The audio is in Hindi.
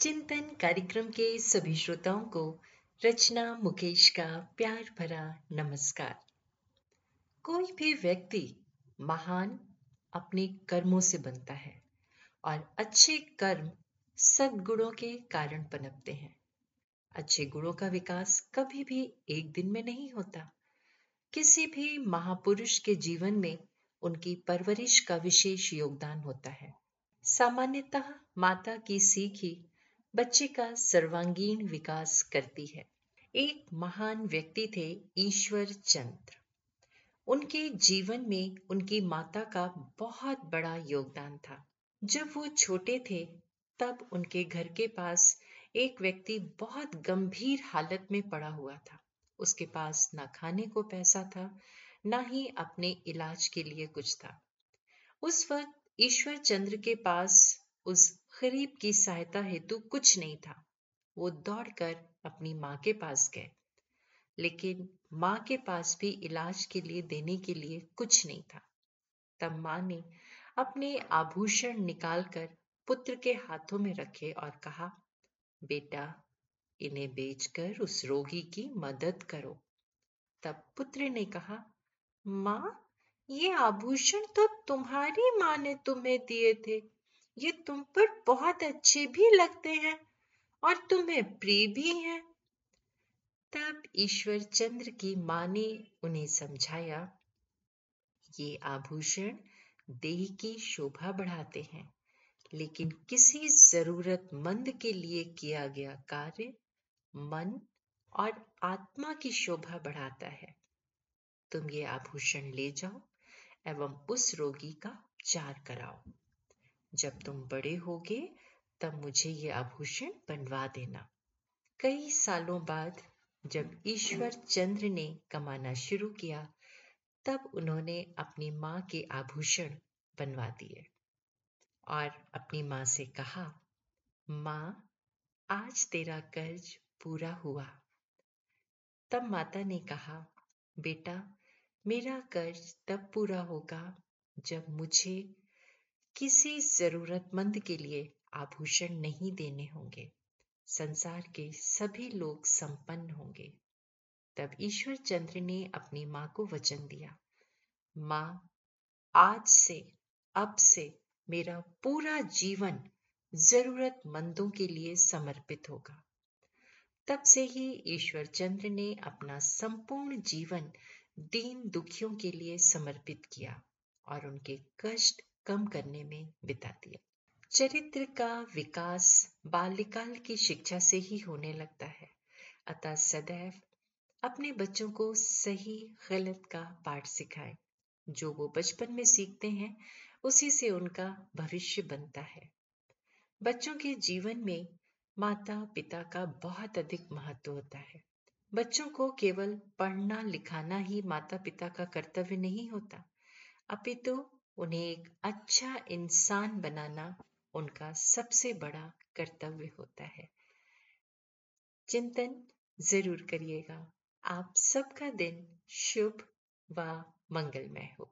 चिंतन कार्यक्रम के सभी श्रोताओं को रचना मुकेश का प्यार भरा नमस्कार। कोई भी व्यक्ति महान अपने कर्मों से बनता है और अच्छे कर्म सद्गुणों के कारण पनपते हैं। अच्छे गुणों का विकास कभी भी एक दिन में नहीं होता। किसी भी महापुरुष के जीवन में उनकी परवरिश का विशेष योगदान होता है। सामान्यतः माता की सीख ही बच्चे का सर्वांगीण विकास करती है। एक महान व्यक्ति थे ईश्वर चंद्र। उनके जीवन में उनकी माता का बहुत बड़ा योगदान था। जब वो छोटे थे, तब उनके घर के पास एक व्यक्ति बहुत गंभीर हालत में पड़ा हुआ था। उसके पास ना खाने को पैसा था, ना ही अपने इलाज के लिए कुछ था। उस वक्त ईश्वर चंद्र के पास उस गरीब की सहायता हेतु कुछ नहीं था। वो दौड़कर अपनी माँ के पास गए। लेकिन माँ के पास भी इलाज के लिए देने के लिए कुछ नहीं था। तब माँ ने अपने आभूषण निकालकर पुत्र के हाथों में रखे और कहा, बेटा, इन्हें बेचकर उस रोगी की मदद करो। तब पुत्र ने कहा, माँ, ये आभूषण तो तुम्हारी माँ ने तुम्हें दिए थे। ये तुम पर बहुत अच्छे भी लगते हैं और तुम्हें प्रिय भी हैं। तब ईश्वर चंद्र की माँ ने उन्हें समझाया, ये आभूषण देह की शोभा बढ़ाते हैं, लेकिन किसी जरूरतमंद के लिए किया गया कार्य मन और आत्मा की शोभा बढ़ाता है। तुम ये आभूषण ले जाओ एवं उस रोगी का उपचार कराओ। जब तुम बड़े होगे, तब मुझे ये आभूषण बनवा देना। कई सालों बाद, जब ईश्वर चंद्र ने कमाना शुरू किया, तब उन्होंने अपनी माँ के आभूषण बनवा दिए और अपनी माँ से कहा, माँ, आज तेरा कर्ज पूरा हुआ। तब माता ने कहा, बेटा, मेरा कर्ज तब पूरा होगा जब मुझे किसी जरूरतमंद के लिए आभूषण नहीं देने होंगे। संसार के सभी लोग संपन्न होंगे। तब ईश्वर चंद्र ने अपनी माँ को वचन दिया, माँ, आज से, अब से मेरा पूरा जीवन जरूरतमंदों के लिए समर्पित होगा। तब से ही ईश्वर चंद्र ने अपना संपूर्ण जीवन दीन दुखियों के लिए समर्पित किया और उनके कष्ट कम करने में बिता दिया चरित्र का विकास बाल्यकाल की शिक्षा से ही होने लगता है, अतः सदैव अपने बच्चों को सही गलत का पाठ सिखाएँ। जो वो बचपन में सीखते हैं, उसी से उनका भविष्य बनता है। बच्चों के जीवन में माता पिता का बहुत अधिक महत्व होता है। बच्चों को केवल पढ़ना लिखाना ही माता पिता का कर्तव्य नहीं होता, अपितु तो उन्हें एक अच्छा इंसान बनाना उनका सबसे बड़ा कर्तव्य होता है। चिंतन ज़रूर करिएगा। आप सबका दिन शुभ व मंगलमय हो।